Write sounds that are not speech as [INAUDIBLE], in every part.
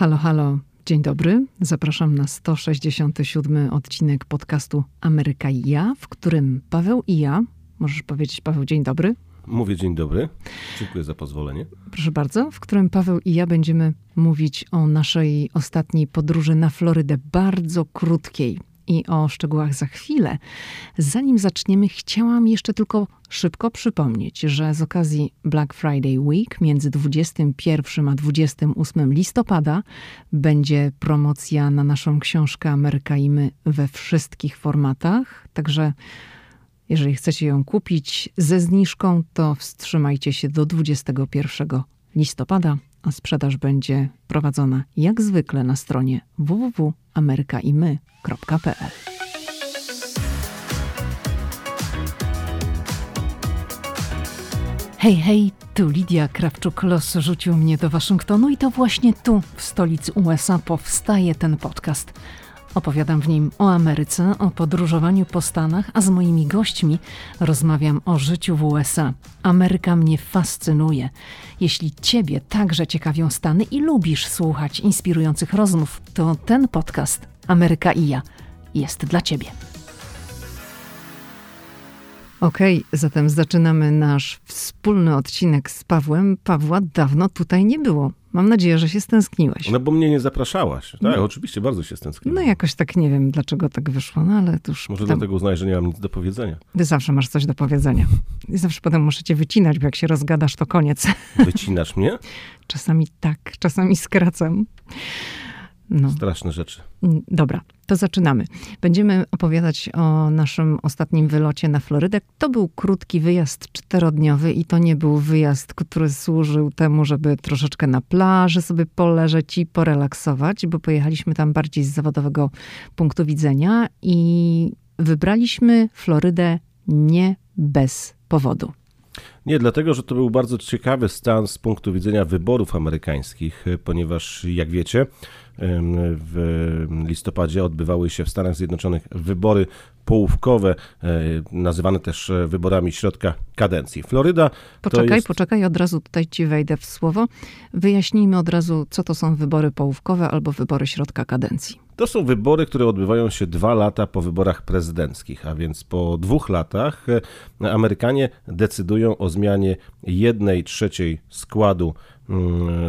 Halo, halo, dzień dobry. Zapraszam na 167 odcinek podcastu Ameryka i ja, w którym Paweł i ja, możesz powiedzieć Paweł, dzień dobry. Mówię dzień dobry. Dziękuję za pozwolenie. Proszę bardzo, w którym Paweł i ja będziemy mówić o naszej ostatniej podróży na Florydę, bardzo krótkiej i o szczegółach za chwilę. Zanim zaczniemy, chciałam jeszcze tylko szybko przypomnieć, że z okazji Black Friday Week między 21 a 28 listopada będzie promocja na naszą książkę Ameryka i my we wszystkich formatach. Także jeżeli chcecie ją kupić ze zniżką, to wstrzymajcie się do 21 listopada, a sprzedaż będzie prowadzona jak zwykle na stronie www.amerykaimy.pl. Hej, hej, tu Lidia Krawczuk-Los rzucił mnie do Waszyngtonu i to właśnie tu, w stolicy USA, powstaje ten podcast. Opowiadam w nim o Ameryce, o podróżowaniu po Stanach, a z moimi gośćmi rozmawiam o życiu w USA. Ameryka mnie fascynuje. Jeśli Ciebie także ciekawią Stany i lubisz słuchać inspirujących rozmów, to ten podcast Ameryka i ja jest dla Ciebie. Okej, okay, zatem zaczynamy nasz wspólny odcinek z Pawłem. Pawła dawno tutaj nie było. Mam nadzieję, że się stęskniłeś. No bo mnie nie zapraszałaś. Tak, no. oczywiście bardzo się stęskniłem. No jakoś tak nie wiem, dlaczego tak wyszło, no ale to już... Może potem... dlatego uznaj, że nie mam nic do powiedzenia. Ty zawsze masz coś do powiedzenia. I zawsze potem muszę cię wycinać, bo jak się rozgadasz, to koniec. Wycinasz mnie? [LAUGHS] czasami tak, czasami skracam. No. Straszne rzeczy. Mm, dobra, to zaczynamy. Będziemy opowiadać o naszym ostatnim wylocie na Florydę. To był krótki wyjazd czterodniowy i to nie był wyjazd, który służył temu, żeby troszeczkę na plaży sobie poleżeć i porelaksować, bo pojechaliśmy tam bardziej z zawodowego punktu widzenia i wybraliśmy Florydę nie bez powodu. Nie, dlatego, że to był bardzo ciekawy stan z punktu widzenia wyborów amerykańskich, ponieważ jak wiecie, w listopadzie odbywały się w Stanach Zjednoczonych wybory połówkowe, e, nazywane też e, wyborami środka kadencji. Floryda. Poczekaj, jest... poczekaj, od razu tutaj ci wejdę w słowo. Wyjaśnijmy od razu, co to są wybory połówkowe albo wybory środka kadencji. To są wybory, które odbywają się dwa lata po wyborach prezydenckich, a więc po dwóch latach e, Amerykanie decydują o zmianie jednej trzeciej składu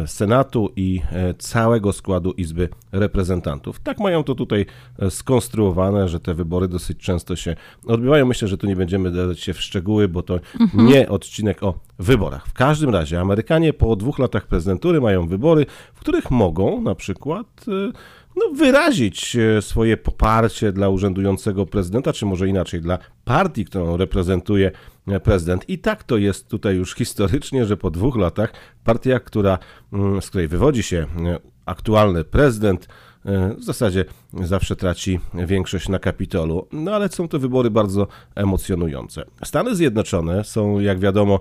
Senatu i całego składu Izby Reprezentantów. Tak mają to tutaj skonstruowane, że te wybory dosyć często się odbywają. Myślę, że tu nie będziemy dać się w szczegóły, bo to mhm. nie odcinek o wyborach. W każdym razie Amerykanie po dwóch latach prezydentury mają wybory, w których mogą na przykład y, no, wyrazić e, swoje poparcie dla urzędującego prezydenta, czy może inaczej, dla partii, którą reprezentuje e, prezydent. I tak to jest tutaj już historycznie, że po dwóch latach partia, która, mm, z której wywodzi się e, aktualny prezydent, w zasadzie zawsze traci większość na Kapitolu. No ale są to wybory bardzo emocjonujące. Stany Zjednoczone są, jak wiadomo,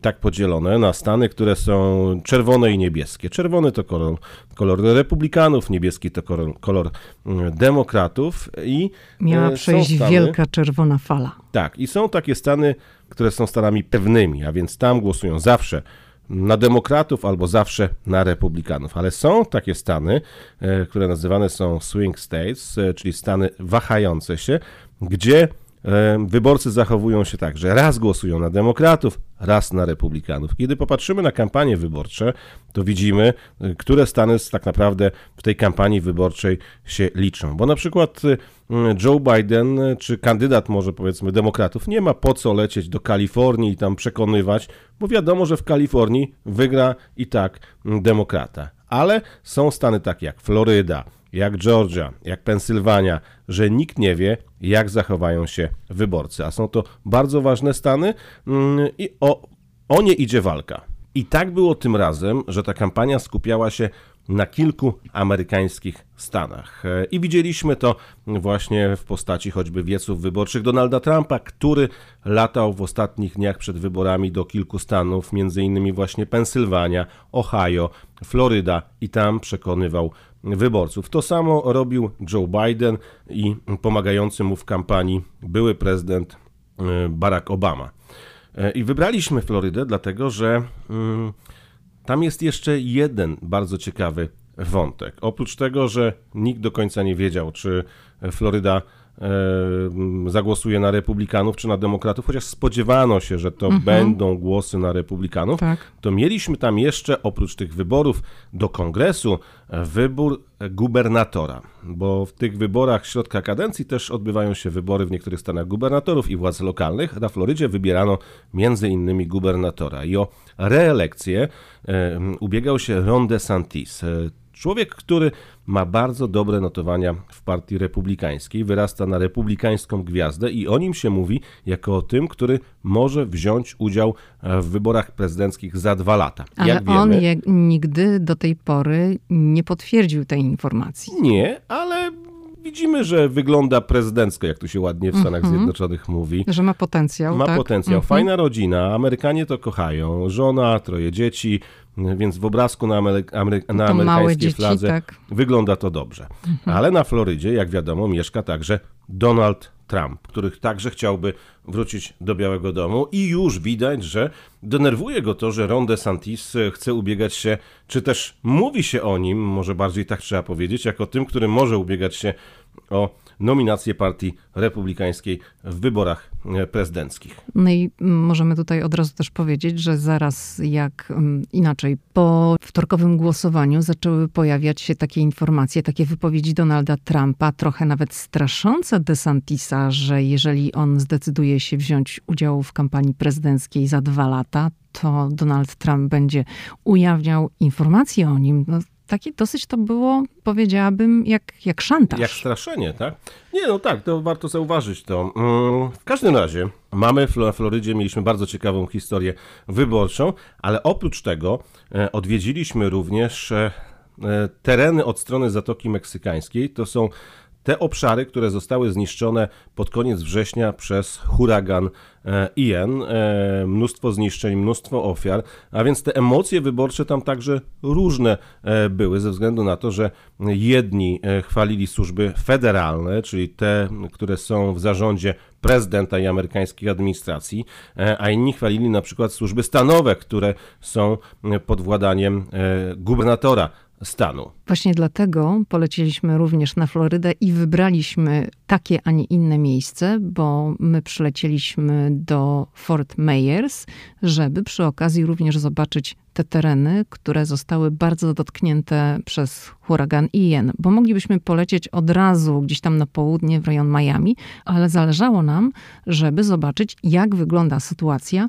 tak podzielone na Stany, które są czerwone i niebieskie. Czerwony to kolor, kolor republikanów, niebieski to kolor, kolor mm, demokratów i e, miała przejść stany, wielka czerwona fala. Tak, i są takie Stany, które są Stanami pewnymi, a więc tam głosują zawsze na demokratów albo zawsze na republikanów. Ale są takie stany, e, które nazywane są swing states, e, czyli stany wahające się, gdzie wyborcy zachowują się tak, że raz głosują na demokratów, raz na republikanów. Kiedy popatrzymy na kampanie wyborcze, to widzimy, które stany tak naprawdę w tej kampanii wyborczej się liczą. Bo na przykład Joe Biden, czy kandydat może powiedzmy demokratów, nie ma po co lecieć do Kalifornii i tam przekonywać, bo wiadomo, że w Kalifornii wygra i tak demokrata. Ale są stany takie jak Floryda, jak Georgia, jak Pensylwania, że nikt nie wie, jak zachowają się wyborcy. A są to bardzo ważne stany mm, i o, o nie idzie walka. I tak było tym razem, że ta kampania skupiała się na kilku amerykańskich stanach. E, I widzieliśmy to właśnie w postaci choćby wieców wyborczych Donalda Trumpa, który latał w ostatnich dniach przed wyborami do kilku stanów, między innymi właśnie Pensylwania, Ohio, Floryda i tam przekonywał wyborców. To samo robił Joe Biden i pomagający mu w kampanii były prezydent e, Barack Obama. E, I wybraliśmy Florydę, dlatego że mm, tam jest jeszcze jeden bardzo ciekawy wątek. Oprócz tego, że nikt do końca nie wiedział, czy Floryda zagłosuje na republikanów czy na demokratów, chociaż spodziewano się, że to mhm. będą głosy na republikanów, tak. to mieliśmy tam jeszcze oprócz tych wyborów do kongresu wybór gubernatora, bo w tych wyborach środka kadencji też odbywają się wybory w niektórych stanach gubernatorów i władz lokalnych. Na Florydzie wybierano między innymi gubernatora i o reelekcję e, ubiegał się Ron DeSantis. Człowiek, który ma bardzo dobre notowania w partii republikańskiej, wyrasta na republikańską gwiazdę i o nim się mówi jako o tym, który może wziąć udział w wyborach prezydenckich za dwa lata. Ale Jak on wiemy, je, nigdy do tej pory nie potwierdził tej informacji. Nie, ale widzimy, że wygląda prezydencko, jak tu się ładnie w Stanach mm -hmm. Zjednoczonych mówi. Że ma potencjał. Ma tak? potencjał. Mm -hmm. Fajna rodzina, Amerykanie to kochają. Żona, troje dzieci, więc w obrazku na, Amery Amery na amerykańskiej dzieci, fladze tak. wygląda to dobrze. Mhm. Ale na Florydzie, jak wiadomo, mieszka także Donald Trump, który także chciałby wrócić do Białego Domu i już widać, że denerwuje go to, że Ron DeSantis chce ubiegać się, czy też mówi się o nim, może bardziej tak trzeba powiedzieć, jako tym, który może ubiegać się o nominację partii republikańskiej w wyborach e, prezydenckich. No i możemy tutaj od razu też powiedzieć, że zaraz jak inaczej, po wtorkowym głosowaniu zaczęły pojawiać się takie informacje, takie wypowiedzi Donalda Trumpa, trochę nawet straszące DeSantisa, że jeżeli on zdecyduje się wziąć udział w kampanii prezydenckiej za dwa lata, to Donald Trump będzie ujawniał informacje o nim. No, takie dosyć to było, powiedziałabym, jak, jak szantaż. Jak straszenie, tak? Nie, no tak, to warto zauważyć to. Mm, w każdym razie mamy w Florydzie, mieliśmy bardzo ciekawą historię wyborczą, ale oprócz tego e, odwiedziliśmy również e, e, tereny od strony Zatoki Meksykańskiej. To są te obszary, które zostały zniszczone pod koniec września przez huragan e, Ian, e, mnóstwo zniszczeń, mnóstwo ofiar, a więc te emocje wyborcze tam także różne e, były, ze względu na to, że jedni chwalili służby federalne, czyli te, które są w zarządzie prezydenta i amerykańskiej administracji, a inni chwalili na przykład służby stanowe, które są pod władaniem gubernatora stanu. Właśnie dlatego poleciliśmy również na Florydę i wybraliśmy takie, a nie inne miejsce, bo my przylecieliśmy do Fort Myers, żeby przy okazji również zobaczyć te tereny, które zostały bardzo dotknięte przez huragan Ian, bo moglibyśmy polecieć od razu gdzieś tam na południe w rejon Miami, ale zależało nam, żeby zobaczyć, jak wygląda sytuacja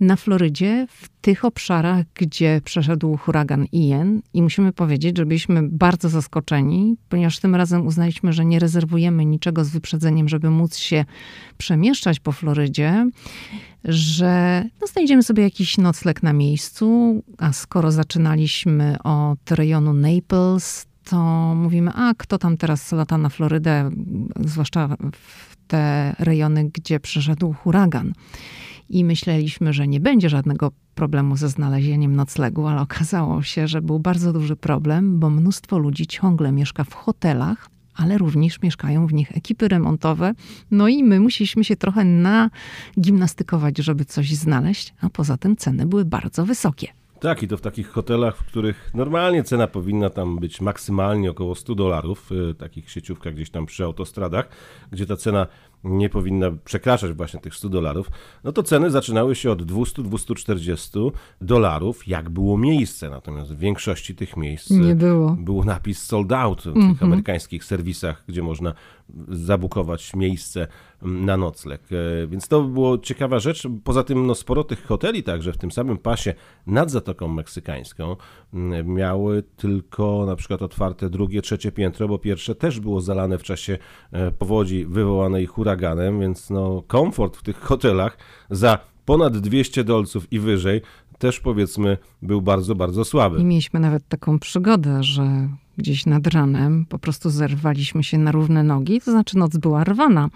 na Florydzie, w tych obszarach, gdzie przeszedł huragan Ian. I musimy powiedzieć, że byliśmy bardzo zaskoczeni, ponieważ tym razem uznaliśmy, że nie rezerwujemy niczego z wyprzedzeniem, żeby móc się przemieszczać po Florydzie, że no, znajdziemy sobie jakiś nocleg na miejscu, a skoro zaczynaliśmy od rejonu Naples, to mówimy, a kto tam teraz lata na Florydę, zwłaszcza w te rejony, gdzie przeszedł huragan. I myśleliśmy, że nie będzie żadnego problemu ze znalezieniem noclegu, ale okazało się, że był bardzo duży problem, bo mnóstwo ludzi ciągle mieszka w hotelach, ale również mieszkają w nich ekipy remontowe. No i my musieliśmy się trochę nagimnastykować, żeby coś znaleźć, a poza tym ceny były bardzo wysokie. Tak, i to w takich hotelach, w których normalnie cena powinna tam być maksymalnie około 100 dolarów, y, takich sieciówkach gdzieś tam przy autostradach, gdzie ta cena nie powinna przekraczać właśnie tych 100 dolarów, no to ceny zaczynały się od 200-240 dolarów, jak było miejsce. Natomiast w większości tych miejsc nie było. był napis sold out w mm -hmm. tych mhm. amerykańskich serwisach, gdzie można zabukować miejsce na nocleg. E, więc to było ciekawa rzecz. Poza tym no, sporo tych hoteli także w tym samym pasie nad Zatoką Meksykańską miały tylko na przykład otwarte drugie, trzecie piętro, bo pierwsze też było zalane w czasie e, powodzi wywołanej huraganem, więc no komfort w tych hotelach za ponad 200 dolców i wyżej też powiedzmy był bardzo, bardzo słaby. I mieliśmy nawet taką przygodę, że gdzieś nad ranem po prostu zerwaliśmy się na równe nogi, to znaczy noc była rwana,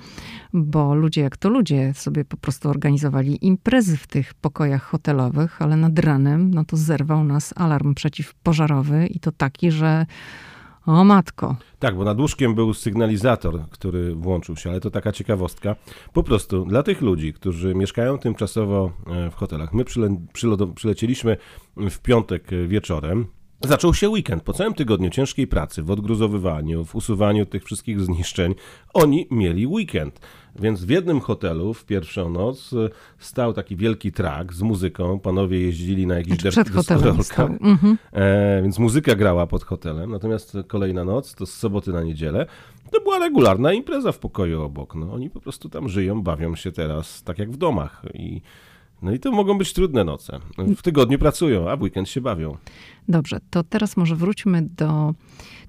bo ludzie jak to ludzie sobie po prostu organizowali imprezy w tych pokojach hotelowych, ale nad ranem no to zerwał nas alarm przeciwpożarowy i to taki, że o matko. Tak, bo nad łóżkiem był sygnalizator, który włączył się, ale to taka ciekawostka. Po prostu dla tych ludzi, którzy mieszkają tymczasowo e, w hotelach, my przyle, przyle, przylecieliśmy w piątek wieczorem, Zaczął się weekend. Po całym tygodniu ciężkiej pracy, w odgruzowywaniu, w usuwaniu tych wszystkich zniszczeń, oni mieli weekend. Więc w jednym hotelu w pierwszą noc e, stał taki wielki trak z muzyką. Panowie jeździli na jakiś Znaczy przed hotelem deskorolkach. Mhm. E, więc muzyka grała pod hotelem. Natomiast kolejna noc, to z soboty na niedzielę, to była regularna impreza w pokoju obok. No, oni po prostu tam żyją, bawią się teraz tak jak w domach. I, no i to mogą być trudne noce. W tygodniu pracują, a w weekend się bawią. Dobrze, to teraz może wróćmy do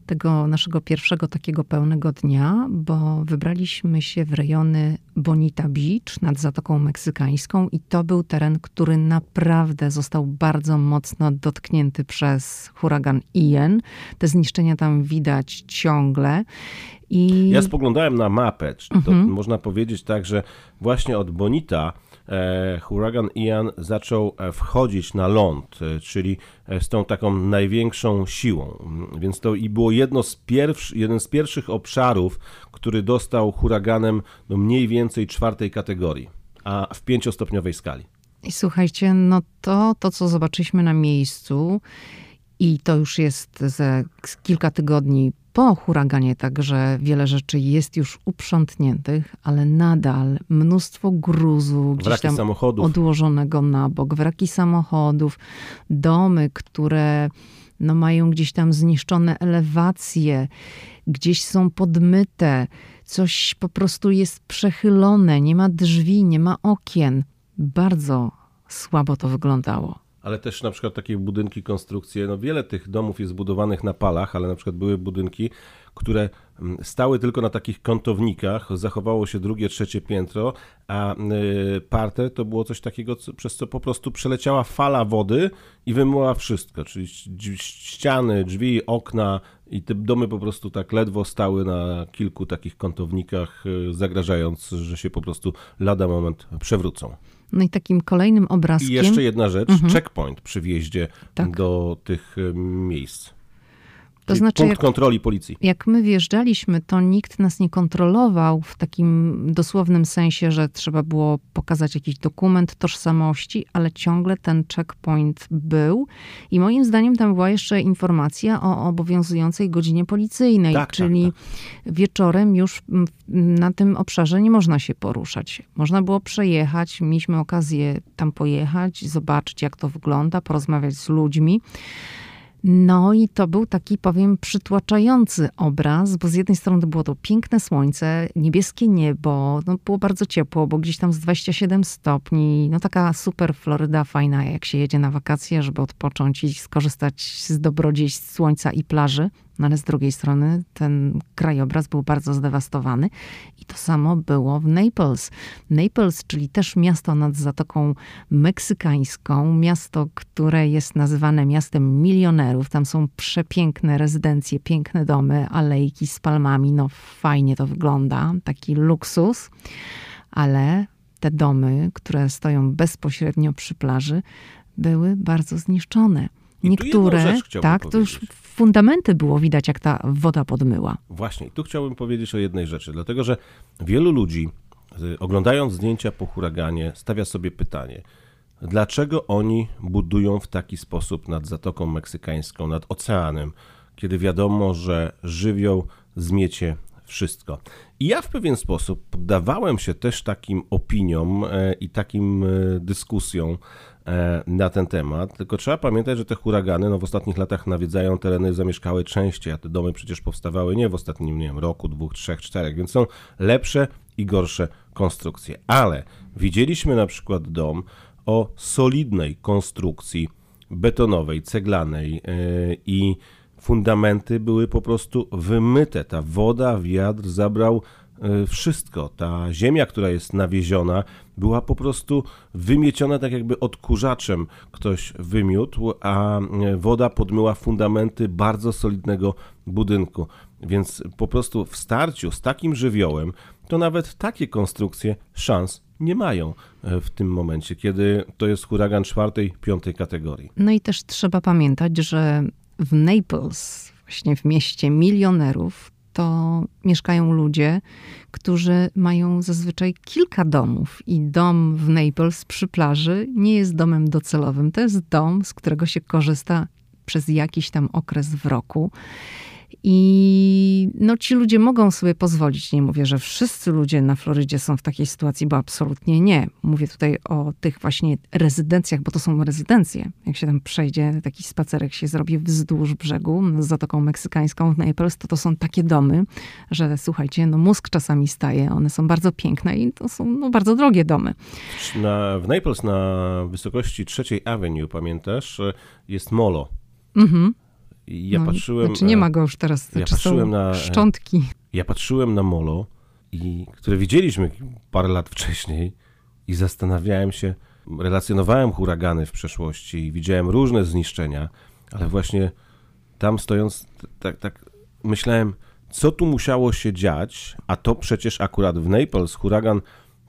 tego naszego pierwszego takiego pełnego dnia, bo wybraliśmy się w rejony Bonita Beach nad Zatoką Meksykańską i to był teren, który naprawdę został bardzo mocno dotknięty przez huragan Ian. Te zniszczenia tam widać ciągle. I Ja spoglądałem na mapę. Mhm. można powiedzieć tak, że właśnie od Bonita e, huragan Ian zaczął e, wchodzić na ląd, e, czyli z tą taką największą siłą. Więc to i było jedno z jeden z pierwszych obszarów, który dostał huraganem no mniej więcej czwartej kategorii, a w pięciostopniowej skali. I słuchajcie, no to, to co zobaczyliśmy na miejscu, i to już jest ze kilka tygodni po huraganie, także wiele rzeczy jest już uprzątniętych, ale nadal mnóstwo gruzu gdzieś Wraki tam samochodów. odłożonego na bok, wraki samochodów, domy, które no, mają gdzieś tam zniszczone elewacje, gdzieś są podmyte, coś po prostu jest przechylone, nie ma drzwi, nie ma okien. Bardzo słabo to wyglądało. Ale też na przykład takie budynki, konstrukcje, no wiele tych domów jest budowanych na palach, ale na przykład były budynki, które mm, stały tylko na takich kątownikach, zachowało się drugie, trzecie piętro, a y, parter to było coś takiego, przez co po prostu przeleciała fala wody i wymyła wszystko, czyli ściany, drzwi, okna i te domy po prostu tak ledwo stały na kilku takich kątownikach, y, zagrażając, że się po prostu lada moment przewrócą. No i takim kolejnym I obrazkiem. jeszcze jedna rzecz, checkpoint przy wjeździe Tak. do tych miejsc. To znaczy, punkt jak- kontroli policji. Jak my wjeżdżaliśmy, to nikt nas nie kontrolował w takim dosłownym sensie, że trzeba było pokazać jakiś dokument tożsamości, ale ciągle ten checkpoint był. I moim zdaniem tam była jeszcze informacja o obowiązującej godzinie policyjnej, Tak, tak, czyli wieczorem już na tym obszarze nie można się poruszać. Można było przejechać, mieliśmy okazję tam pojechać, zobaczyć jak to wygląda, porozmawiać z ludźmi. No i to był taki, powiem, przytłaczający obraz, bo z jednej strony było to piękne słońce, niebieskie niebo, no było bardzo ciepło, bo gdzieś tam z 27 stopni, no taka super Floryda fajna, jak się jedzie na wakacje, żeby odpocząć i skorzystać z dobrodziejstw słońca i plaży. No ale z drugiej strony ten krajobraz był bardzo zdewastowany i to samo było w Naples. Naples, czyli też miasto nad Zatoką Meksykańską, miasto, które jest nazywane miastem milionerów. Tam są przepiękne rezydencje, piękne domy, alejki z palmami. No fajnie to wygląda, taki luksus, ale te domy, które stoją bezpośrednio przy plaży, były bardzo zniszczone. I Niektóre, tak, to już powiedzieć. Fundamenty było widać, jak ta woda podmyła. Właśnie, tu chciałbym powiedzieć o jednej rzeczy, dlatego że wielu ludzi, y, oglądając zdjęcia po huraganie, stawia sobie pytanie, dlaczego oni budują w taki sposób nad Zatoką Meksykańską, nad oceanem, kiedy wiadomo, że żywioł zmiecie wszystko. I ja w pewien sposób poddawałem się też takim opiniom e, i takim e, dyskusjom na ten temat, tylko trzeba pamiętać, że te huragany no, w ostatnich latach nawiedzają tereny zamieszkałe częściej, a te domy przecież powstawały nie w ostatnim nie wiem, roku, dwóch, trzech, czterech, więc są lepsze i gorsze konstrukcje. Ale widzieliśmy na przykład dom o solidnej konstrukcji betonowej, ceglanej yy, i fundamenty były po prostu wymyte. Ta woda, wiatr zabrał wszystko. Ta ziemia, która jest nawieziona, była po prostu wymieciona tak jakby odkurzaczem ktoś wymiótł, a yy, woda podmyła fundamenty bardzo solidnego budynku. Więc po prostu w starciu z takim żywiołem, to nawet takie konstrukcje szans nie mają e, w tym momencie, kiedy to jest huragan czwartej, piątej kategorii. No i też trzeba pamiętać, że w Naples, właśnie w mieście milionerów, to mieszkają ludzie, którzy mają zazwyczaj kilka domów i dom w Naples przy plaży nie jest domem docelowym. To jest dom, z którego się korzysta przez jakiś tam okres w roku. I no, ci ludzie mogą sobie pozwolić. Nie mówię, że wszyscy ludzie na Florydzie są w takiej sytuacji, bo absolutnie nie. Mówię tutaj o tych właśnie rezydencjach, bo to są rezydencje. Jak się tam przejdzie, taki spacerek się zrobi wzdłuż brzegu z Zatoką Meksykańską w Naples, to to są takie domy, że słuchajcie, no mózg czasami staje. One są bardzo piękne i to są no, bardzo drogie domy. Na, w Naples na wysokości trzeciej Avenue, pamiętasz, jest molo. Mhm. Ja no, patrzyłem. Znaczy nie ma go już teraz, ja patrzyłem na szczątki. Ja patrzyłem na molo, i, które widzieliśmy parę lat wcześniej i zastanawiałem się, relacjonowałem huragany w przeszłości i widziałem różne zniszczenia, ale właśnie tam stojąc, tak, tak myślałem, co tu musiało się dziać, a to przecież akurat w Naples huragan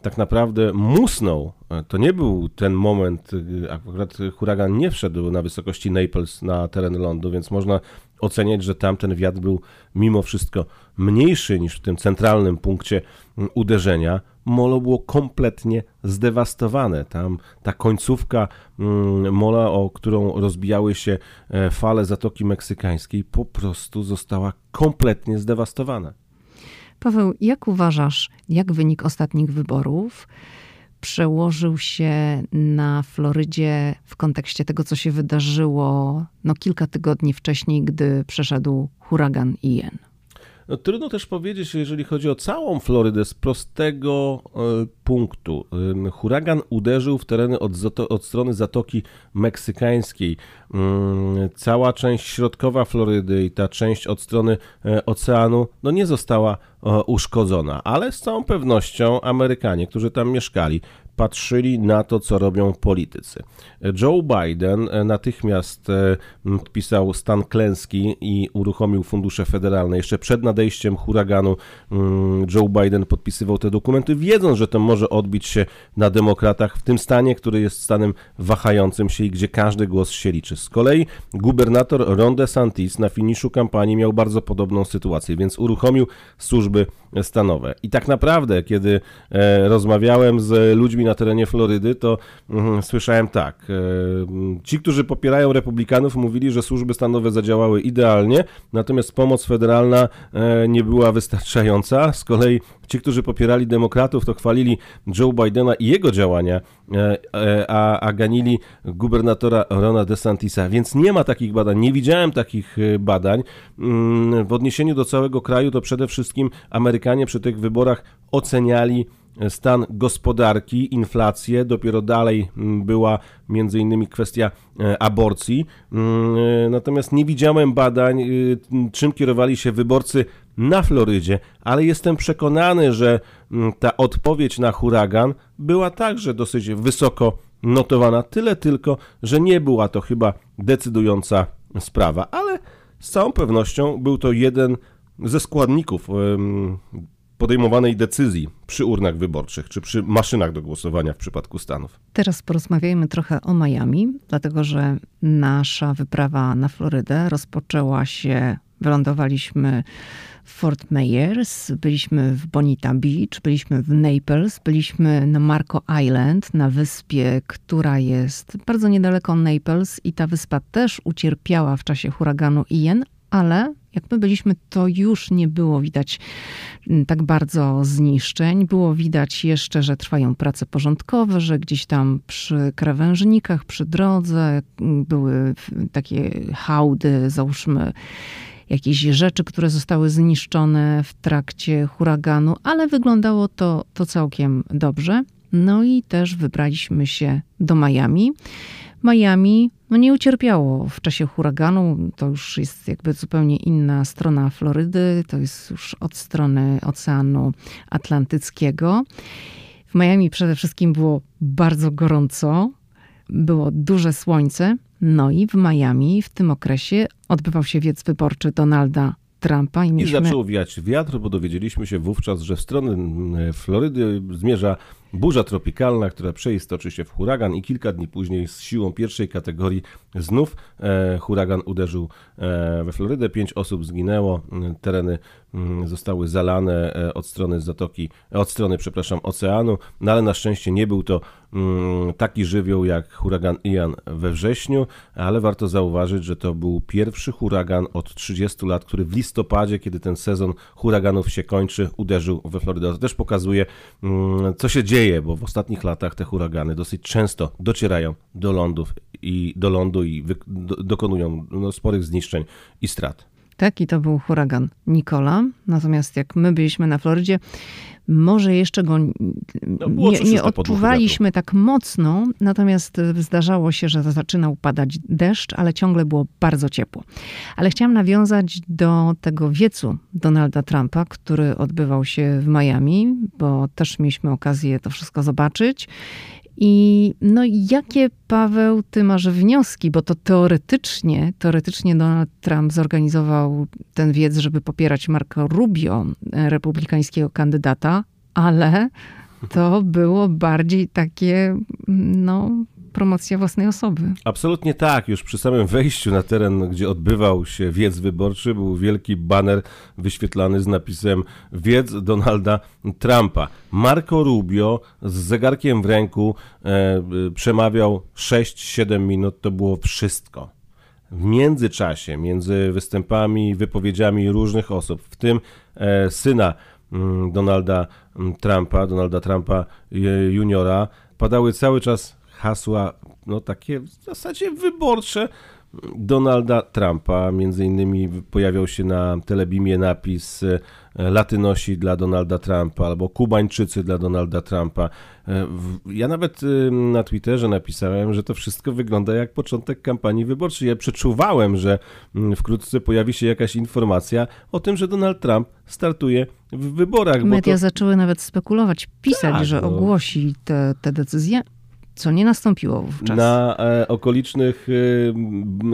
tak naprawdę musnął. To nie był ten moment, akurat huragan nie wszedł na wysokości Naples na teren lądu, więc można oceniać, że tamten wiatr był mimo wszystko mniejszy niż w tym centralnym punkcie uderzenia. Molo było kompletnie zdewastowane. Tam ta końcówka mola, o którą rozbijały się e, fale Zatoki Meksykańskiej, po prostu została kompletnie zdewastowana. Paweł, jak uważasz, jak wynik ostatnich wyborów przełożył się na Florydzie w kontekście tego, co się wydarzyło no, kilka tygodni wcześniej, gdy przeszedł huragan Ian? No, trudno też powiedzieć, jeżeli chodzi o całą Florydę, z prostego y, punktu. Huragan uderzył w tereny od, od strony Zatoki Meksykańskiej. Cała część środkowa Florydy i ta część od strony oceanu no nie została uszkodzona, ale z całą pewnością Amerykanie, którzy tam mieszkali, patrzyli na to, co robią politycy. Joe Biden natychmiast e, podpisał stan klęski i uruchomił fundusze federalne. Jeszcze przed nadejściem huraganu mm, Joe Biden podpisywał te dokumenty, wiedząc, że to może odbić się na demokratach w tym stanie, który jest stanem wahającym się i gdzie każdy głos się liczy. Z kolei gubernator Ron DeSantis na finiszu kampanii miał bardzo podobną sytuację, więc uruchomił służby stanowe. I tak naprawdę, kiedy e, rozmawiałem z ludźmi na terenie Florydy, to mm, słyszałem tak. E, ci, którzy popierają republikanów, mówili, że służby stanowe zadziałały idealnie, natomiast pomoc federalna e, nie była wystarczająca. Z kolei ci, którzy popierali demokratów, to chwalili Joe Bidena i jego działania, a, a ganili gubernatora Rona DeSantisa. Więc nie ma takich badań, nie widziałem takich badań. Mm, w odniesieniu do całego kraju to przede wszystkim Amerykanie przy tych wyborach oceniali stan gospodarki, inflację, dopiero dalej mm, była między innymi kwestia e, aborcji. Mm, e, natomiast nie widziałem badań, y, czym kierowali się wyborcy na Florydzie, ale jestem przekonany, że mm, ta odpowiedź na huragan była także dosyć wysoko notowana. Tyle tylko, że nie była to chyba decydująca sprawa, ale z całą pewnością był to jeden ze składników podejmowanej decyzji przy urnach wyborczych czy przy maszynach do głosowania w przypadku Stanów. Teraz porozmawiajmy trochę o Miami, dlatego że nasza wyprawa na Florydę rozpoczęła się, wylądowaliśmy w Fort Myers, byliśmy w Bonita Beach, byliśmy w Naples, byliśmy na Marco Island, na wyspie, która jest bardzo niedaleko Naples i ta wyspa też ucierpiała w czasie huraganu Ian, ale jak my byliśmy, to już nie było widać mm, tak bardzo zniszczeń. Było widać jeszcze, że trwają prace porządkowe, że gdzieś tam przy krawężnikach, przy drodze mm, były takie hałdy, załóżmy jakieś rzeczy, które zostały zniszczone w trakcie huraganu, ale wyglądało to, to całkiem dobrze. No i też wybraliśmy się do Miami. Miami no nie ucierpiało w czasie huraganu. To już jest jakby zupełnie inna strona Florydy, to jest już od strony Oceanu Atlantyckiego. W Miami przede wszystkim było bardzo gorąco, było duże słońce. No i w Miami w tym okresie odbywał się wiec wyborczy Donalda Trumpa. I, mieliśmy... I zaczął wiać wiatr, bo dowiedzieliśmy się wówczas, że w stronę Florydy zmierza burza tropikalna, która przeistoczy się w huragan i kilka dni później z siłą pierwszej kategorii znów e, huragan uderzył e, we Florydę. Pięć osób zginęło, tereny mm, zostały zalane e, od strony zatoki, od strony, przepraszam, oceanu, no ale na szczęście nie był to mm, taki żywioł jak huragan Ian we wrześniu, ale warto zauważyć, że to był pierwszy huragan od 30 lat, który w listopadzie, kiedy ten sezon huraganów się kończy, uderzył we Florydę. To też pokazuje, mm, co się dzieje, bo w ostatnich latach te huragany dosyć często docierają do lądów i do lądu i dokonują no, sporych zniszczeń i strat. Tak, i to był huragan Nikola. Natomiast jak my byliśmy na Florydzie, może jeszcze go no, nie, nie odczuwaliśmy tak mocno, natomiast zdarzało się, że zaczynał padać deszcz, ale ciągle było bardzo ciepło. Ale chciałam nawiązać do tego wiecu Donalda Trumpa, który odbywał się w Miami, bo też mieliśmy okazję to wszystko zobaczyć. I no jakie, Paweł, ty masz wnioski? Bo to teoretycznie, teoretycznie Donald Trump zorganizował ten wiec, żeby popierać Marco Rubio, e, republikańskiego kandydata, ale to było bardziej takie, no, promocja własnej osoby. Absolutnie tak. Już przy samym wejściu na teren, gdzie odbywał się wiec wyborczy, był wielki baner wyświetlany z napisem Wiec Donalda Trumpa. Marco Rubio z zegarkiem w ręku e, przemawiał 6-7 minut. To było wszystko. W międzyczasie, między występami i wypowiedziami różnych osób, w tym e, syna mm, Donalda mm, Trumpa, Donalda Trumpa juniora, padały cały czas hasła, no takie w zasadzie wyborcze Donalda Trumpa. Między innymi pojawiał się na telebimie napis e, Latynosi dla Donalda Trumpa albo Kubańczycy dla Donalda Trumpa. E, ja nawet e, na Twitterze napisałem, że to wszystko wygląda jak początek kampanii wyborczej. Ja przeczuwałem, że mm, wkrótce pojawi się jakaś informacja o tym, że Donald Trump startuje w wyborach. Media to... zaczęły nawet spekulować, pisać, tak, że no. ogłosi te, te decyzje co nie nastąpiło wówczas. Na e, okolicznych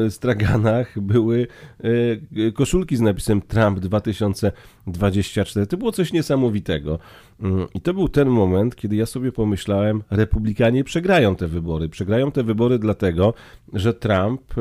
e, straganach były e, koszulki z napisem Trump 2024. To było coś niesamowitego. Mm, I to był ten moment, kiedy ja sobie pomyślałem, republikanie przegrają te wybory. Przegrają te wybory dlatego, że Trump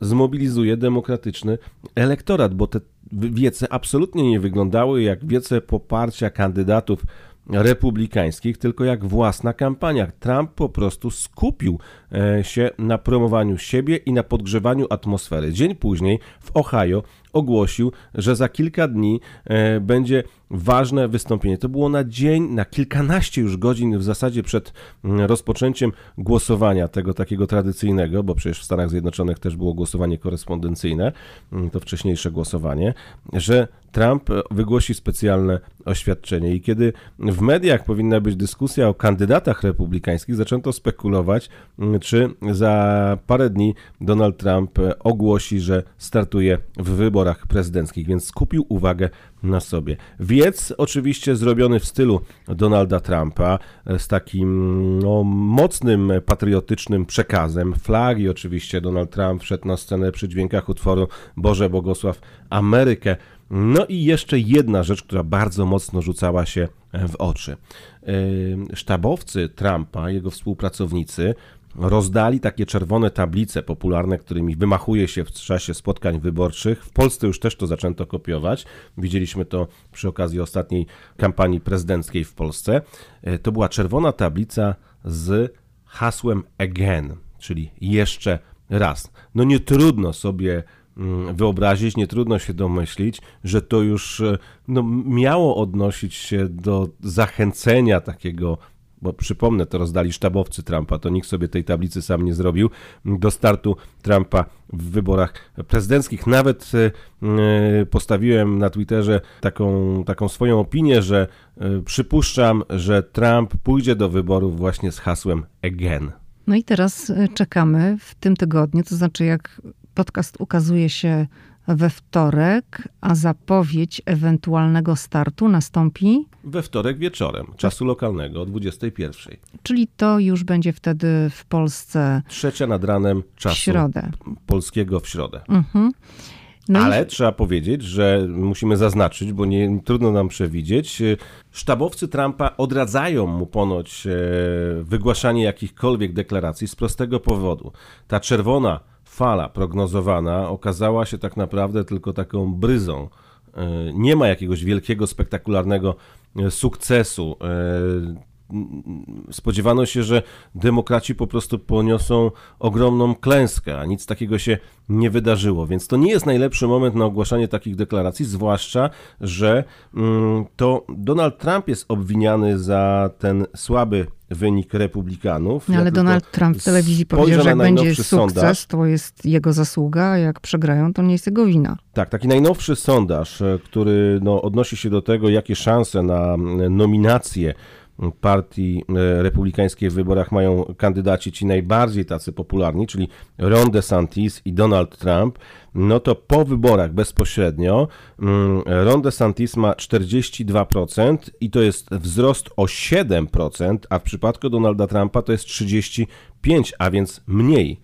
zmobilizuje demokratyczny elektorat, bo te wiece absolutnie nie wyglądały jak wiece poparcia kandydatów republikańskich, tylko jak własna kampania. Trump po prostu skupił e, się na promowaniu siebie i na podgrzewaniu atmosfery. Dzień później w Ohio ogłosił, że za kilka dni e, będzie ważne wystąpienie. To było na dzień, na kilkanaście już godzin w zasadzie przed mm, rozpoczęciem głosowania tego takiego tradycyjnego, bo przecież w Stanach Zjednoczonych też było głosowanie korespondencyjne, mm, to wcześniejsze głosowanie, że Trump wygłosi specjalne oświadczenie. I kiedy w mediach powinna być dyskusja o kandydatach republikańskich, zaczęto spekulować, mm, czy za parę dni Donald Trump ogłosi, że startuje w wyborach prezydenckich, więc skupił uwagę na sobie. Wiec oczywiście zrobiony w stylu Donalda Trumpa, e, z takim no, mocnym patriotycznym przekazem. Flagi oczywiście Donald Trump wszedł na scenę przy dźwiękach utworu Boże Bogosław Amerykę. No i jeszcze jedna rzecz, która bardzo mocno rzucała się w oczy. E, sztabowcy Trumpa, jego współpracownicy, rozdali takie czerwone tablice popularne, którymi wymachuje się w czasie spotkań wyborczych. W Polsce już też to zaczęto kopiować. Widzieliśmy to przy okazji ostatniej kampanii prezydenckiej w Polsce. E, to była czerwona tablica z hasłem again, czyli jeszcze raz. No nie trudno sobie mm, wyobrazić, nie trudno się domyślić, że to już e, no, miało odnosić się do zachęcenia takiego bo przypomnę, to rozdali sztabowcy Trumpa, to nikt sobie tej tablicy sam nie zrobił, do startu Trumpa w wyborach prezydenckich. Nawet e, e, postawiłem na Twitterze taką, taką swoją opinię, że e, przypuszczam, że Trump pójdzie do wyborów właśnie z hasłem again. No i teraz czekamy w tym tygodniu, to znaczy jak podcast ukazuje się we wtorek, a zapowiedź ewentualnego startu nastąpi? We wtorek wieczorem, czasu lokalnego o 21. Czyli to już będzie wtedy w Polsce. Trzecia nad ranem czasu w środę. polskiego w środę. Mhm. No Ale i... trzeba powiedzieć, że musimy zaznaczyć, bo nie, trudno nam przewidzieć, e, sztabowcy Trumpa odradzają mu ponoć e, wygłaszanie jakichkolwiek deklaracji z prostego powodu. Ta czerwona fala prognozowana okazała się tak naprawdę tylko taką bryzą. E, nie ma jakiegoś wielkiego, spektakularnego sukcesu spodziewano się, że demokraci po prostu poniosą ogromną klęskę, a nic takiego się nie wydarzyło. Więc to nie jest najlepszy moment na ogłaszanie takich deklaracji, zwłaszcza, że mm, to Donald Trump jest obwiniany za ten słaby wynik republikanów. No, ale Donald Trump w telewizji powiedział, że jak będzie sukces, sondaż, to jest jego zasługa, a jak przegrają, to nie jest jego wina. Tak, taki najnowszy sondaż, e, który no, odnosi się do tego, jakie szanse na nominację partii e, republikańskiej w wyborach mają kandydaci ci najbardziej tacy popularni, czyli Ron DeSantis i Donald Trump, no to po wyborach bezpośrednio mm, Ron DeSantis ma 42% i to jest wzrost o 7%, a w przypadku Donalda Trumpa to jest 35%, a więc mniej.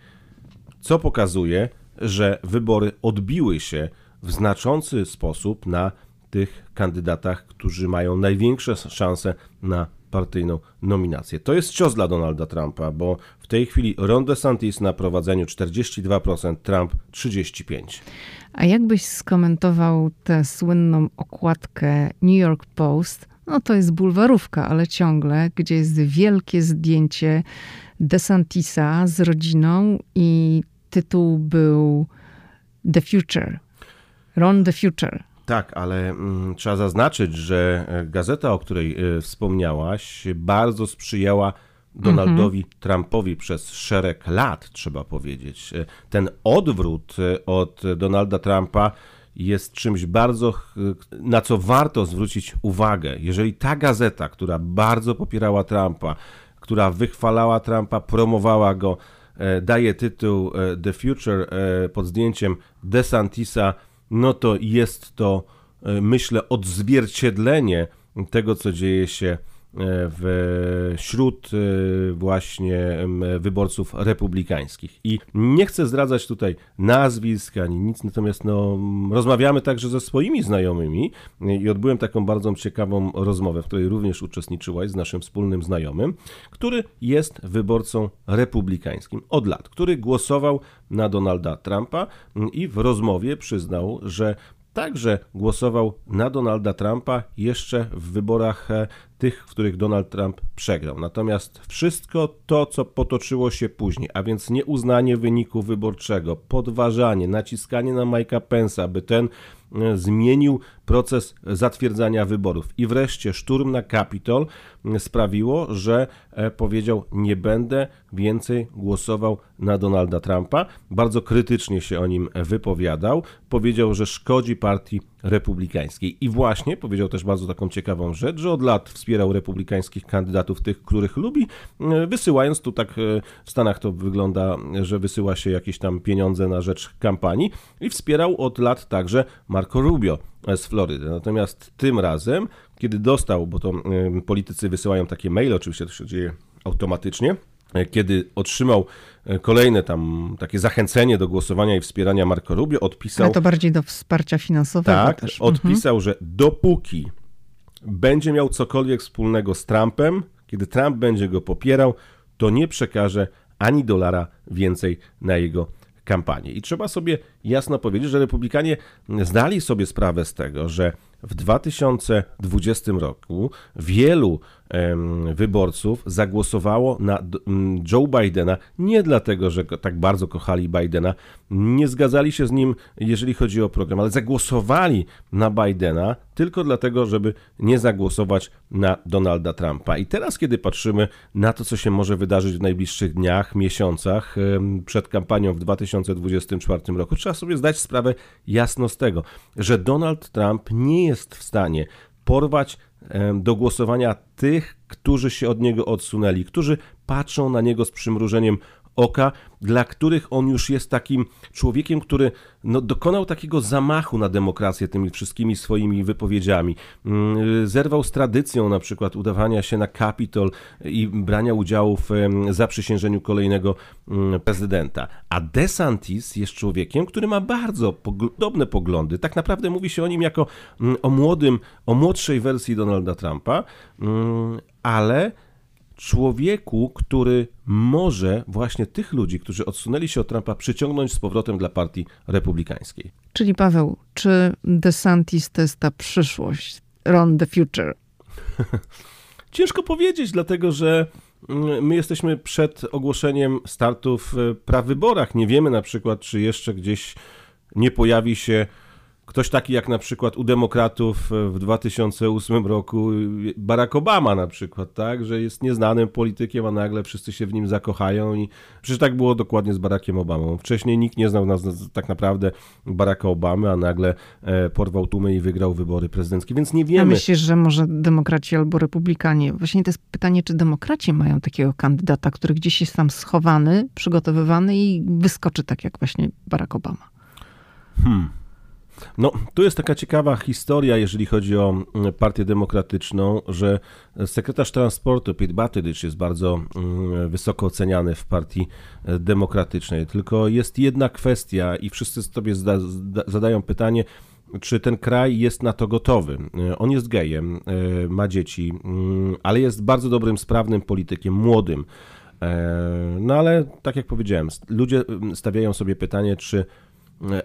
Co pokazuje, że wybory odbiły się w znaczący sposób na tych kandydatach, którzy mają największe szanse na partyjną nominację. To jest cios dla Donalda Trumpa, bo w tej chwili Ron DeSantis na prowadzeniu 42%, Trump 35%. A jakbyś skomentował tę słynną okładkę New York Post? No to jest bulwarówka, ale ciągle, gdzie jest wielkie zdjęcie DeSantisa z rodziną i tytuł był The Future. Ron the Future. Tak, ale mm, trzeba zaznaczyć, że e, gazeta, o której y, wspomniałaś, bardzo sprzyjała Donaldowi mhm. Trumpowi przez szereg lat, trzeba powiedzieć. E, ten odwrót od Donalda Trumpa jest czymś bardzo, na co warto zwrócić uwagę. Jeżeli ta gazeta, która bardzo popierała Trumpa, która wychwalała Trumpa, promowała go, daje tytuł The Future pod zdjęciem DeSantisa, no to jest to, e, myślę, odzwierciedlenie tego, co dzieje się wśród e, właśnie wyborców republikańskich. I nie chcę zdradzać tutaj nazwisk ani nic, natomiast no, rozmawiamy także ze swoimi znajomymi i odbyłem taką bardzo ciekawą rozmowę, w której również uczestniczyłaś z naszym wspólnym znajomym, który jest wyborcą republikańskim od lat, który głosował na Donalda Trumpa i w rozmowie przyznał, że także głosował na Donalda Trumpa jeszcze w wyborach e, tych, w których Donald Trump przegrał. Natomiast wszystko to, co potoczyło się później, a więc nieuznanie wyniku wyborczego, podważanie, naciskanie na Mike'a Pence'a, by ten e, zmienił proces zatwierdzania wyborów. I wreszcie szturm na Kapitol sprawiło, że e, powiedział: Nie będę więcej głosował na Donalda Trumpa. Bardzo krytycznie się o nim wypowiadał. Powiedział, że szkodzi partii republikańskiej. I właśnie powiedział też bardzo taką ciekawą rzecz, że od lat wspierał republikańskich kandydatów, tych, których lubi, e, wysyłając tu tak e, w Stanach to wygląda, że wysyła się jakieś tam pieniądze na rzecz kampanii i wspierał od lat także Marco Rubio z Florydy. Natomiast tym razem, kiedy dostał, bo to politycy wysyłają takie maile, oczywiście to się dzieje automatycznie, e, kiedy otrzymał e, kolejne tam takie zachęcenie do głosowania i wspierania Marco Rubio, odpisał... Ale to bardziej do wsparcia finansowego tak, też. odpisał, mhm. że dopóki będzie miał cokolwiek wspólnego z Trumpem, kiedy Trump będzie go popierał, to nie przekaże ani dolara więcej na jego kampanię. I trzeba sobie jasno powiedzieć, że republikanie zdali sobie sprawę z tego, że w 2020 roku wielu wyborców zagłosowało na Joe Bidena nie dlatego, że tak bardzo kochali Bidena, nie zgadzali się z nim, jeżeli chodzi o program, ale zagłosowali na Bidena tylko dlatego, żeby nie zagłosować na Donalda Trumpa. I teraz, kiedy patrzymy na to, co się może wydarzyć w najbliższych dniach, miesiącach przed kampanią w 2024 roku, trzeba sobie zdać sprawę jasno z tego, że Donald Trump nie jest w stanie porwać do głosowania tych, którzy się od niego odsunęli, którzy patrzą na niego z przymrużeniem oka, dla których on już jest takim człowiekiem, który no, dokonał takiego zamachu na demokrację tymi wszystkimi swoimi wypowiedziami. Mm, zerwał z tradycją na przykład udawania się na Kapitol i brania udziału w zaprzysiężeniu kolejnego mm, prezydenta. A DeSantis jest człowiekiem, który ma bardzo podobne poglądy. Tak naprawdę mówi się o nim jako mm, o młodym, o młodszej wersji Donalda Trumpa, ale człowieku, który może właśnie tych ludzi, którzy odsunęli się od Trumpa, przyciągnąć z powrotem dla partii republikańskiej. Czyli Paweł, czy DeSantis to jest ta przyszłość? Run the future. [LAUGHS] Ciężko powiedzieć, dlatego że mm, my jesteśmy przed ogłoszeniem startu w prawyborach. Nie wiemy na przykład, czy jeszcze gdzieś nie pojawi się ktoś taki jak na przykład u demokratów w 2008 roku Barack Obama na przykład, tak, że jest nieznanym politykiem, a nagle wszyscy się w nim zakochają i przecież tak było dokładnie z Barackiem Obamą. Wcześniej nikt nie znał nas tak naprawdę Baracka Obamy, a nagle e, porwał tłumy i wygrał wybory prezydenckie, więc nie wiemy. A myślisz, że może demokraci albo republikanie? Właśnie to jest pytanie, czy demokraci mają takiego kandydata, który gdzieś jest tam schowany, przygotowywany i wyskoczy tak jak właśnie Barack Obama? Hmm. No, tu jest taka ciekawa historia, jeżeli chodzi o mm, Partię Demokratyczną, że sekretarz transportu Pete Buttigieg jest bardzo mm, wysoko oceniany w Partii e, Demokratycznej. Tylko jest jedna kwestia i wszyscy sobie zadają pytanie, czy ten kraj jest na to gotowy. E, on jest gejem, e, ma dzieci, mm, ale jest bardzo dobrym, sprawnym politykiem, młodym. No ale tak jak powiedziałem, ludzie stawiają sobie pytanie, czy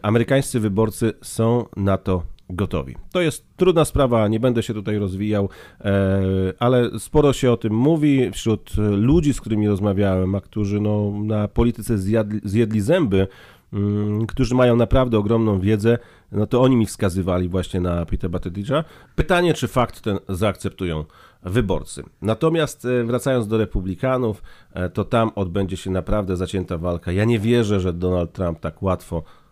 amerykańscy wyborcy są na to gotowi. To jest trudna sprawa, nie będę się tutaj rozwijał, e, ale sporo się o tym mówi wśród ludzi, z którymi rozmawiałem, a którzy no, na polityce zjadli, zjedli zęby, mm, którzy mają naprawdę ogromną wiedzę, no to oni mi wskazywali właśnie na Peter Buttigiega. Pytanie, czy fakt ten zaakceptują wyborcy. Natomiast e, wracając do republikanów, e, to tam odbędzie się naprawdę zacięta walka. Ja nie wierzę, że Donald Trump tak łatwo E,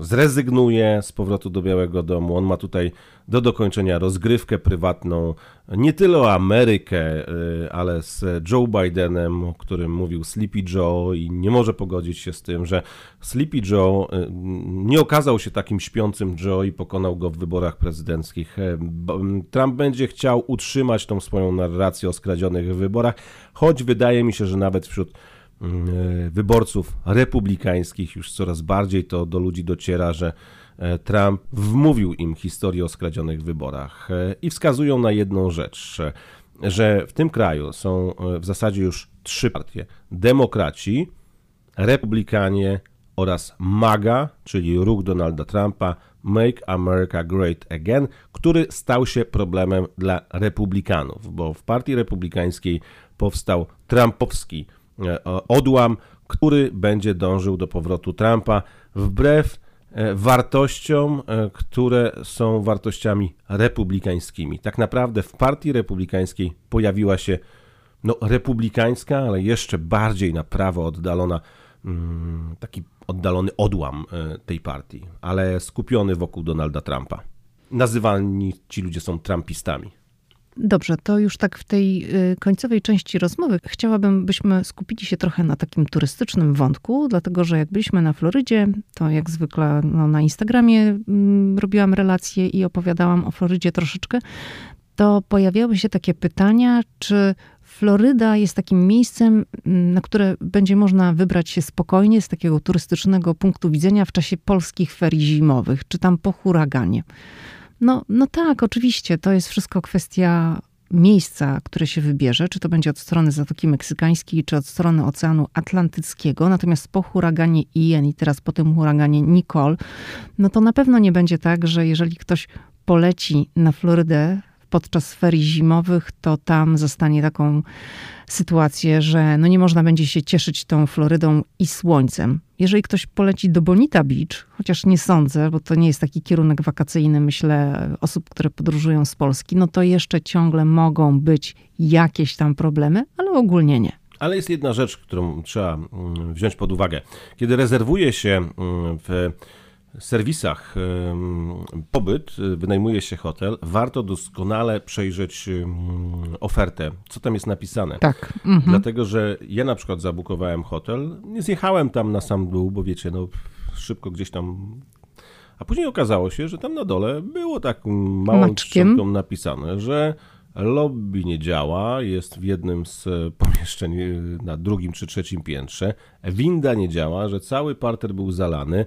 zrezygnuje z powrotu do Białego Domu. On ma tutaj do dokończenia rozgrywkę prywatną, nie tyle o Amerykę, e, ale z Joe Bidenem, o którym mówił Sleepy Joe i nie może pogodzić się z tym, że Sleepy Joe e, nie okazał się takim śpiącym Joe i pokonał go w wyborach prezydenckich. Trump będzie chciał utrzymać tą swoją narrację o skradzionych wyborach, choć wydaje mi się, że nawet wśród E, wyborców republikańskich. Już coraz bardziej to do ludzi dociera, że e, Trump wmówił im historię o skradzionych wyborach e, i wskazują na jedną rzecz, że w tym kraju są w zasadzie już trzy partie: demokraci, republikanie oraz MAGA, czyli ruch Donalda Trumpa, Make America Great Again, który stał się problemem dla republikanów, bo w partii republikańskiej powstał trumpowski E, odłam, który będzie dążył do powrotu Trumpa wbrew e, wartościom, e, które są wartościami republikańskimi. Tak naprawdę w partii republikańskiej pojawiła się no, republikańska, ale jeszcze bardziej na prawo oddalona, mm, taki oddalony odłam tej partii, ale skupiony wokół Donalda Trumpa. Nazywani ci ludzie są trumpistami. Dobrze, to już tak w tej y, końcowej części rozmowy chciałabym, byśmy skupili się trochę na takim turystycznym wątku, dlatego że jak byliśmy na Florydzie, to jak zwykle no, na Instagramie mm, robiłam relacje i opowiadałam o Florydzie troszeczkę, to pojawiały się takie pytania, czy Floryda jest takim miejscem, mm, na które będzie można wybrać się spokojnie z takiego turystycznego punktu widzenia w czasie polskich ferii zimowych, czy tam po huraganie. No, no tak, oczywiście. To jest wszystko kwestia miejsca, które się wybierze, czy to będzie od strony Zatoki Meksykańskiej, czy od strony Oceanu Atlantyckiego. Natomiast po huraganie Ian i teraz po tym huraganie Nicole, no to na pewno nie będzie tak, że jeżeli ktoś poleci na Florydę podczas ferii zimowych, to tam zostanie taką sytuację, że no nie można będzie się cieszyć tą Florydą i słońcem. Jeżeli ktoś poleci do Bonita Beach, chociaż nie sądzę, bo to nie jest taki kierunek wakacyjny, myślę, osób, które podróżują z Polski, no to jeszcze ciągle mogą być jakieś tam problemy, ale ogólnie nie. Ale jest jedna rzecz, którą trzeba mm, wziąć pod uwagę. Kiedy rezerwuje się mm, w serwisach pobyt, y, wynajmuje się hotel, warto doskonale przejrzeć ofertę, co tam jest napisane. Tak. Mhm. Dlatego, że ja na przykład zabukowałem hotel, nie zjechałem tam na sam dół, bo wiecie, no szybko gdzieś tam a później okazało się, że tam na dole było tak małą czcionką napisane, że lobby nie działa, jest w jednym z pomieszczeń na drugim czy trzecim piętrze, winda nie działa, że cały parter był zalany,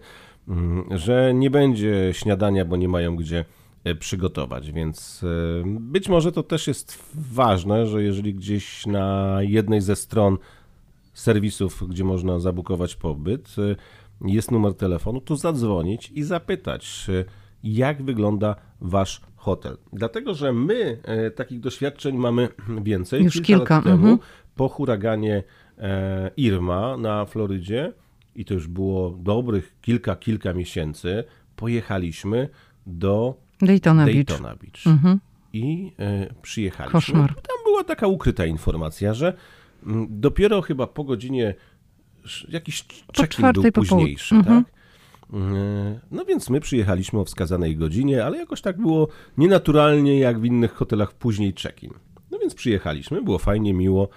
że nie będzie śniadania, bo nie mają gdzie e, przygotować, więc e, być może to też jest ważne, że jeżeli gdzieś na jednej ze stron serwisów, gdzie można zabukować pobyt, e, jest numer telefonu, to zadzwonić i zapytać, jak wygląda wasz hotel. Dlatego, że my takich doświadczeń mamy [CLEARS THROAT] więcej. Już kilka, kilka. lat temu mhm. po huraganie Irma na Florydzie i to już było dobrych kilka, kilka miesięcy, pojechaliśmy do Daytona, Daytona Beach. Beach. Mhm. I e, przyjechaliśmy. Koszmar. Tam była taka ukryta informacja, że m, mm, dopiero chyba po godzinie jakiś check-in był późniejszy, mhm. tak? E, no więc my przyjechaliśmy o wskazanej godzinie, ale jakoś tak było nienaturalnie jak w innych hotelach później check-in. No więc przyjechaliśmy, było fajnie, miło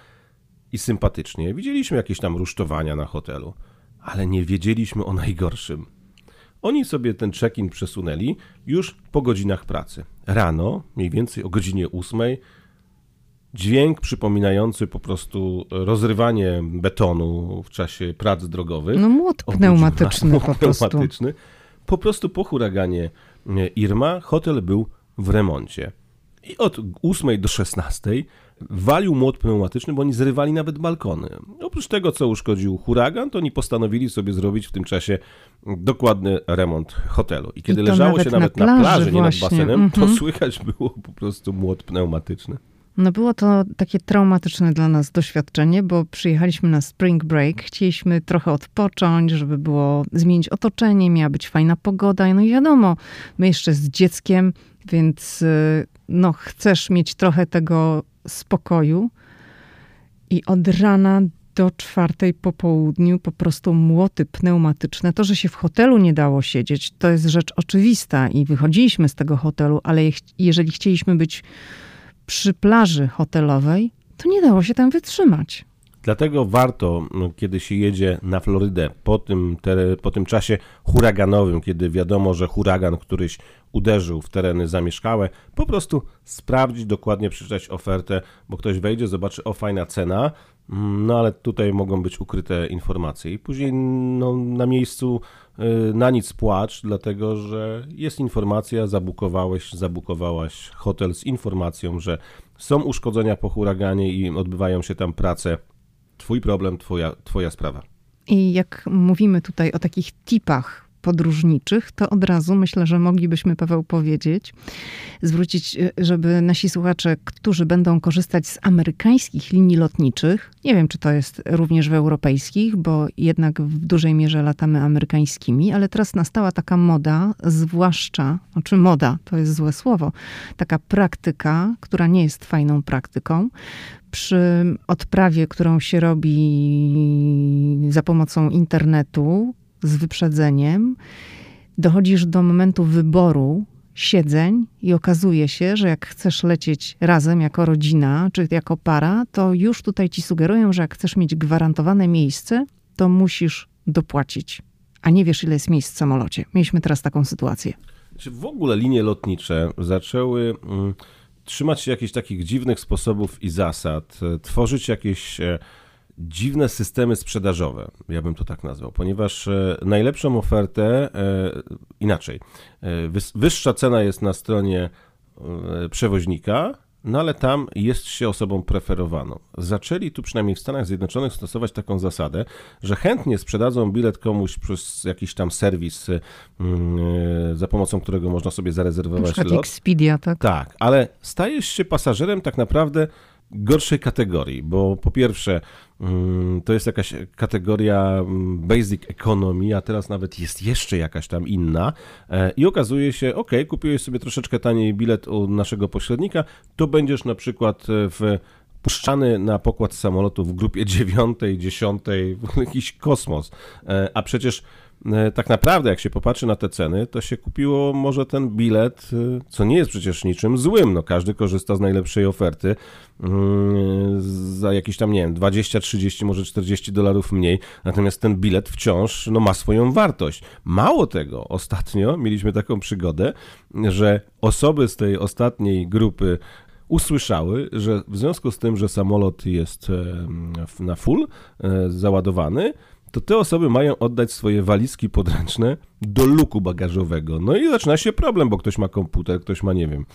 i sympatycznie. Widzieliśmy jakieś tam rusztowania na hotelu, ale nie wiedzieliśmy o najgorszym. Oni sobie ten check-in przesunęli już po godzinach pracy. Rano, mniej więcej o godzinie ósmej, dźwięk przypominający po prostu rozrywanie betonu w czasie prac drogowych. No młot pneumatyczny młot po prostu. Pneumatyczny. Po prostu po huraganie e, Irma hotel był w remoncie. I od 8 do 16 walił młot pneumatyczny, bo oni zrywali nawet balkony. Oprócz tego, co uszkodził huragan, to oni postanowili sobie zrobić w tym czasie dokładny remont hotelu. I kiedy I leżało się nawet na plaży, na plaży nie nad basenem, to mhm. słychać było po prostu młot pneumatyczny. No było to takie traumatyczne dla nas doświadczenie, bo przyjechaliśmy na spring break, chcieliśmy trochę odpocząć, żeby było zmienić otoczenie, miała być fajna pogoda. No i wiadomo, my jeszcze z dzieckiem, więc y, no chcesz mieć trochę tego spokoju. I od rana do czwartej po południu po prostu młoty pneumatyczne. To, że się w hotelu nie dało siedzieć, to jest rzecz oczywista i wychodziliśmy z tego hotelu, ale jeżeli chcieliśmy być przy plaży hotelowej, to nie dało się tam wytrzymać. Dlatego warto, no, kiedy się jedzie na Florydę po tym, po tym czasie huraganowym, kiedy wiadomo, że huragan któryś uderzył w tereny zamieszkałe, po prostu sprawdzić dokładnie, przeczytać ofertę, bo ktoś wejdzie, zobaczy, o fajna cena, mm, no ale tutaj mogą być ukryte informacje. I później no, na miejscu y, na nic płacz, dlatego że jest informacja, zabukowałeś, zabukowałaś hotel z informacją, że są uszkodzenia po huraganie i odbywają się tam prace Twój problem, twoja, twoja sprawa. I jak mówimy tutaj o takich tipach podróżniczych, to od razu myślę, że moglibyśmy, Paweł, powiedzieć, zwrócić, e, żeby nasi słuchacze, którzy będą korzystać z amerykańskich linii lotniczych, nie wiem, czy to jest również w europejskich, bo jednak w dużej mierze latamy amerykańskimi, ale teraz nastała taka moda, zwłaszcza, znaczy moda, to jest złe słowo, taka praktyka, która nie jest fajną praktyką, przy odprawie, którą się robi za pomocą internetu z wyprzedzeniem, dochodzisz do momentu wyboru siedzeń i okazuje się, że jak chcesz lecieć razem jako rodzina czy jako para, to już tutaj ci sugerują, że jak chcesz mieć gwarantowane miejsce, to musisz dopłacić, a nie wiesz, ile jest miejsc w samolocie. Mieliśmy teraz taką sytuację. Czy w ogóle linie lotnicze zaczęły. Mm, trzymać się jakichś takich dziwnych sposobów i zasad, e, tworzyć jakieś e, dziwne systemy sprzedażowe, ja bym to tak nazwał, ponieważ e, najlepszą ofertę, inaczej, wyższa cena jest na stronie przewoźnika, no ale tam jest się osobą preferowaną. Zaczęli tu przynajmniej w Stanach Zjednoczonych stosować taką zasadę, że chętnie sprzedadzą bilet komuś przez jakiś tam serwis, yy, za pomocą którego można sobie zarezerwować Na lot. Expedia, tak? Tak, ale stajesz się pasażerem tak naprawdę gorszej kategorii, bo po pierwsze mm, to jest jakaś kategoria mm, basic economy, a teraz nawet jest jeszcze jakaś tam inna e, i okazuje się, ok, kupiłeś sobie troszeczkę taniej bilet u naszego pośrednika, to będziesz na przykład w puszczany na pokład samolotu w grupie [LAUGHS] dziewiątej, dziesiątej, jakiś kosmos, e, a przecież e, tak naprawdę, jak się popatrzy na te ceny, to się kupiło może ten bilet, e, co nie jest przecież niczym złym. No, każdy korzysta z najlepszej oferty mm, za jakieś tam, nie wiem, 20, 30, może 40 dolarów mniej. Natomiast ten bilet wciąż no, ma swoją wartość. Mało tego, ostatnio mieliśmy taką przygodę, że osoby z tej ostatniej grupy usłyszały, że w związku z tym, że samolot jest e, na full załadowany, to te osoby mają oddać swoje walizki podręczne do luku bagażowego. No i zaczyna się problem, bo ktoś ma komputer, ktoś ma, nie wiem,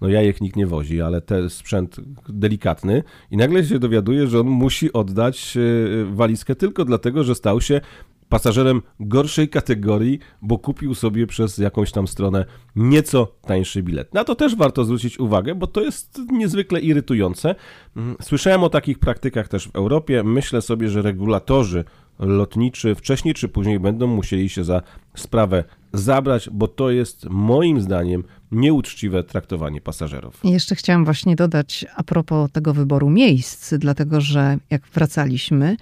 no ja ich nikt nie wozi, ale ten sprzęt delikatny i nagle się dowiaduje, że on musi oddać e, walizkę tylko dlatego, że stał się pasażerem gorszej kategorii, bo kupił sobie przez jakąś tam stronę nieco tańszy bilet. Na to też warto zwrócić uwagę, bo to jest niezwykle irytujące. Mm, słyszałem o takich praktykach też w Europie. Myślę sobie, że regulatorzy lotniczy wcześniej czy później będą musieli się za sprawę zabrać, bo to jest moim zdaniem nieuczciwe traktowanie pasażerów. Jeszcze chciałam właśnie dodać a propos tego wyboru miejsc, dlatego że jak wracaliśmy,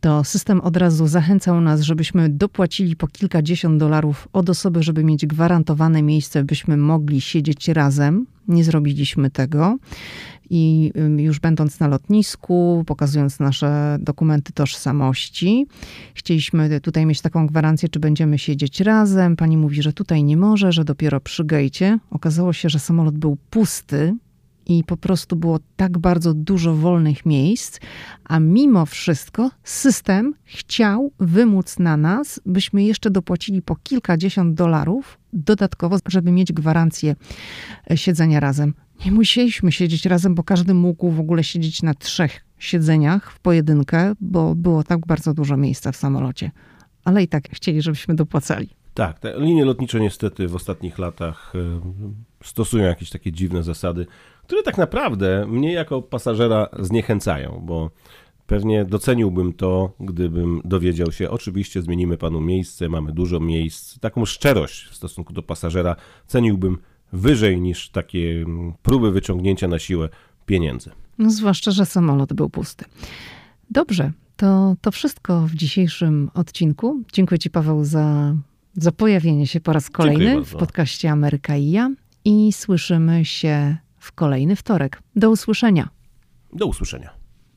to system od razu zachęcał nas, żebyśmy dopłacili po kilkadziesiąt dolarów od osoby, żeby mieć gwarantowane miejsce, byśmy mogli siedzieć razem. Nie zrobiliśmy tego i już będąc na lotnisku, pokazując nasze dokumenty tożsamości, chcieliśmy tutaj mieć taką gwarancję, czy będziemy siedzieć razem. Pani mówi, że tutaj nie może, że dopiero przy gejcie. Okazało się, że samolot był pusty, i po prostu było tak bardzo dużo wolnych miejsc, a mimo wszystko system chciał wymóc na nas, byśmy jeszcze dopłacili po kilkadziesiąt dolarów dodatkowo, żeby mieć gwarancję e, siedzenia razem. Nie musieliśmy siedzieć razem, bo każdy mógł w ogóle siedzieć na trzech siedzeniach w pojedynkę, bo było tak bardzo dużo miejsca w samolocie. Ale i tak chcieli, żebyśmy dopłacali. Tak, te linie lotnicze niestety w ostatnich latach e, stosują jakieś takie dziwne zasady, które tak naprawdę mnie jako pasażera zniechęcają, bo pewnie doceniłbym to, gdybym dowiedział się, oczywiście zmienimy panu miejsce, mamy dużo miejsc, taką szczerość w stosunku do pasażera ceniłbym wyżej niż takie próby wyciągnięcia na siłę pieniędzy. No, zwłaszcza, że samolot był pusty. Dobrze, to, to wszystko w dzisiejszym odcinku. Dziękuję Ci, Paweł, za, za pojawienie się po raz kolejny w podcaście Ameryka i ja. I słyszymy się w kolejny wtorek. Do usłyszenia. Do usłyszenia.